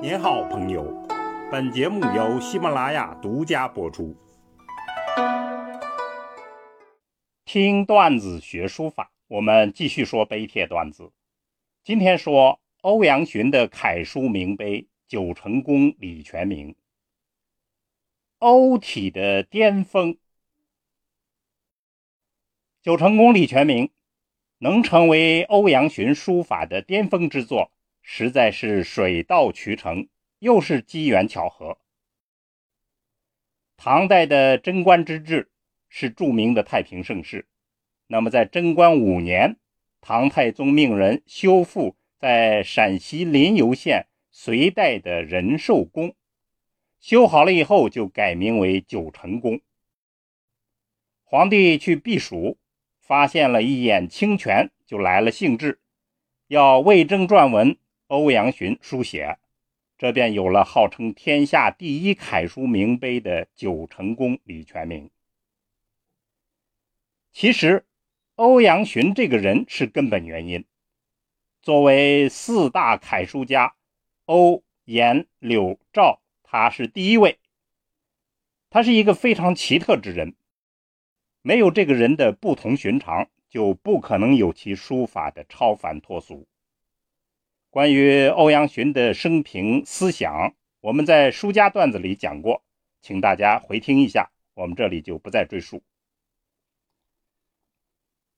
您好，朋友。本节目由喜马拉雅独家播出。听段子学书法，我们继续说碑帖段子。今天说欧阳询的楷书名碑《九成宫李全名》。欧体的巅峰，《九成宫李全名》能成为欧阳询书法的巅峰之作。实在是水到渠成，又是机缘巧合。唐代的贞观之治是著名的太平盛世。那么，在贞观五年，唐太宗命人修复在陕西临游县隋代的仁寿宫，修好了以后就改名为九成宫。皇帝去避暑，发现了一眼清泉，就来了兴致，要魏征撰文。欧阳询书写，这便有了号称天下第一楷书名碑的九成宫李全名。其实，欧阳询这个人是根本原因。作为四大楷书家，欧、颜、柳、赵，他是第一位。他是一个非常奇特之人，没有这个人的不同寻常，就不可能有其书法的超凡脱俗。关于欧阳询的生平思想，我们在书家段子里讲过，请大家回听一下，我们这里就不再赘述。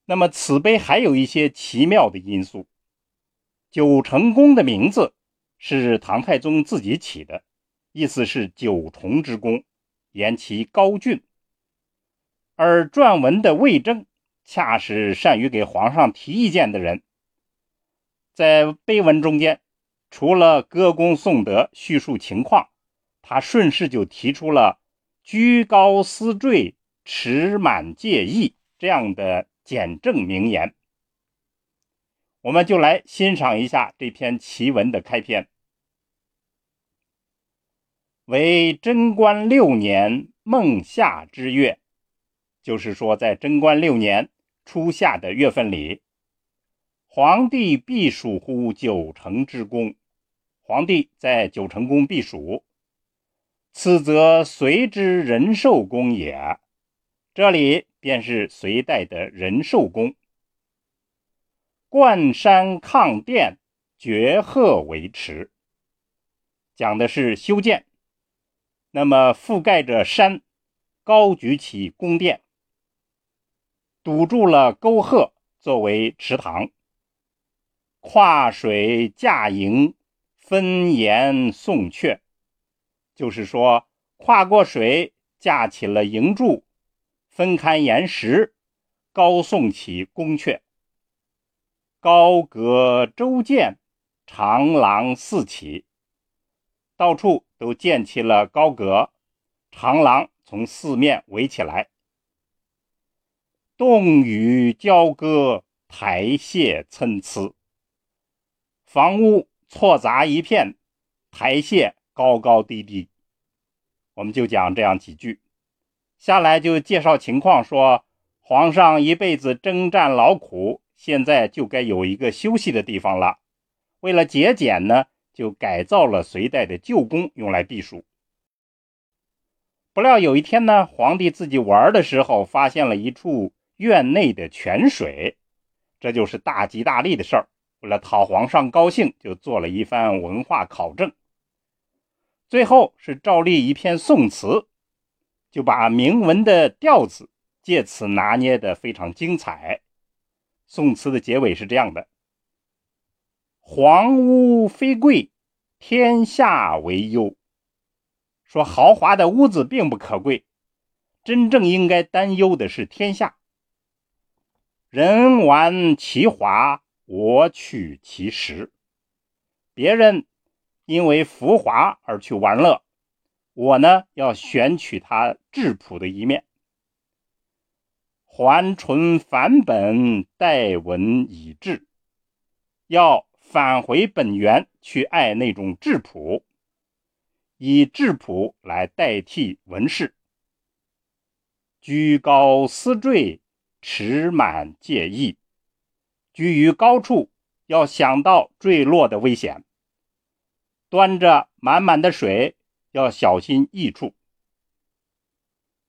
那么此碑还有一些奇妙的因素。九成宫的名字是唐太宗自己起的，意思是九重之宫，言其高峻。而撰文的魏征，恰是善于给皇上提意见的人。在碑文中间，除了歌功颂德、叙述情况，他顺势就提出了“居高思坠，持满戒意”这样的简正名言。我们就来欣赏一下这篇奇文的开篇：“为贞观六年孟夏之月”，就是说，在贞观六年初夏的月份里。皇帝避暑乎九成之宫，皇帝在九成宫避暑，此则隋之仁寿宫也。这里便是隋代的仁寿宫。冠山抗殿，绝壑为池，讲的是修建。那么覆盖着山，高举起宫殿，堵住了沟壑，作为池塘。跨水架营，分岩送阙，就是说跨过水架起了营柱，分开岩石，高颂起宫阙。高阁周建，长廊四起，到处都建起了高阁，长廊从四面围起来。洞宇交割，台榭参差。房屋错杂一片，台榭高高低低。我们就讲这样几句，下来就介绍情况，说皇上一辈子征战劳苦，现在就该有一个休息的地方了。为了节俭呢，就改造了隋代的旧宫，用来避暑。不料有一天呢，皇帝自己玩的时候，发现了一处院内的泉水，这就是大吉大利的事儿。为了讨皇上高兴，就做了一番文化考证。最后是照例一篇宋词，就把铭文的调子借此拿捏的非常精彩。宋词的结尾是这样的：“皇屋非贵，天下为忧。”说豪华的屋子并不可贵，真正应该担忧的是天下。人玩其华。我取其实，别人因为浮华而去玩乐，我呢要选取它质朴的一面，还淳返本，待文以质，要返回本源去爱那种质朴，以质朴来代替文饰，居高思坠，持满戒意。居于高处，要想到坠落的危险；端着满满的水，要小心溢处。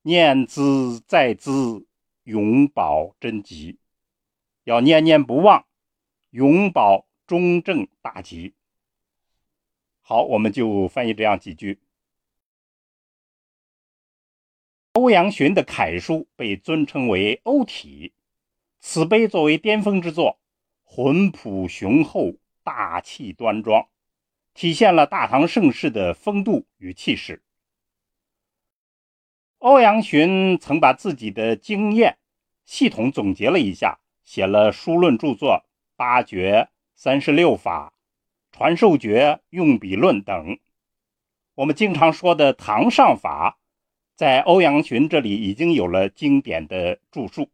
念兹在兹，永保真吉，要念念不忘，永保中正大吉。好，我们就翻译这样几句。欧阳询的楷书被尊称为欧体，此碑作为巅峰之作，魂朴雄厚，大气端庄，体现了大唐盛世的风度与气势。欧阳询曾把自己的经验系统总结了一下，写了书论著作《八绝》《三十六法》《传授诀》《用笔论》等。我们经常说的唐上法，在欧阳询这里已经有了经典的著述。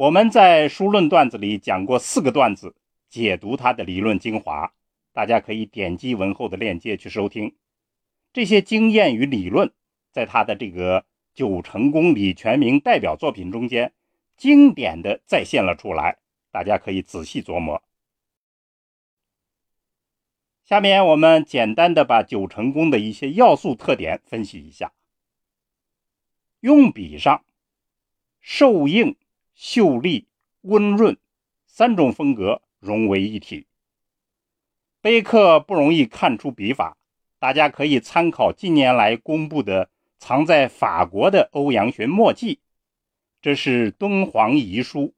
我们在书论段子里讲过四个段子，解读他的理论精华，大家可以点击文后的链接去收听。这些经验与理论。在他的这个《九成宫李全明代表作品中间，经典的再现了出来，大家可以仔细琢磨。下面我们简单的把九成宫的一些要素特点分析一下。用笔上，瘦硬、秀丽、温润三种风格融为一体。碑刻不容易看出笔法，大家可以参考近年来公布的。藏在法国的欧阳询墨迹，这是敦煌遗书。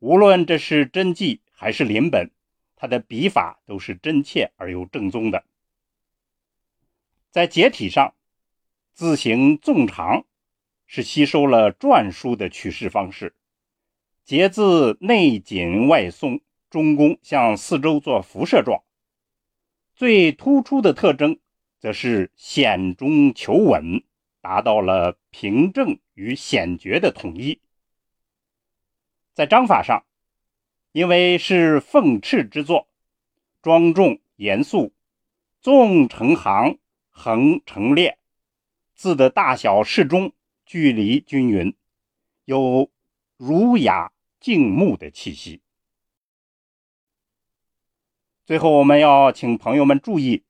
无论这是真迹还是临本，他的笔法都是真切而又正宗的。在结体上，字形纵长，是吸收了篆书的取式方式。结字内紧外松，中宫向四周做辐射状。最突出的特征。则是险中求稳，达到了平正与险绝的统一。在章法上，因为是凤翅之作，庄重严肃，纵成行，横成列，字的大小适中，距离均匀，有儒雅静穆的气息。最后，我们要请朋友们注意。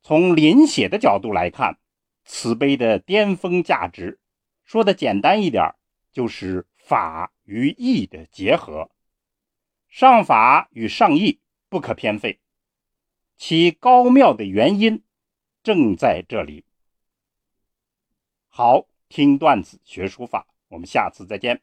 从临写的角度来看，此碑的巅峰价值，说的简单一点，就是法与义的结合，上法与上义不可偏废，其高妙的原因正在这里。好，听段子学书法，我们下次再见。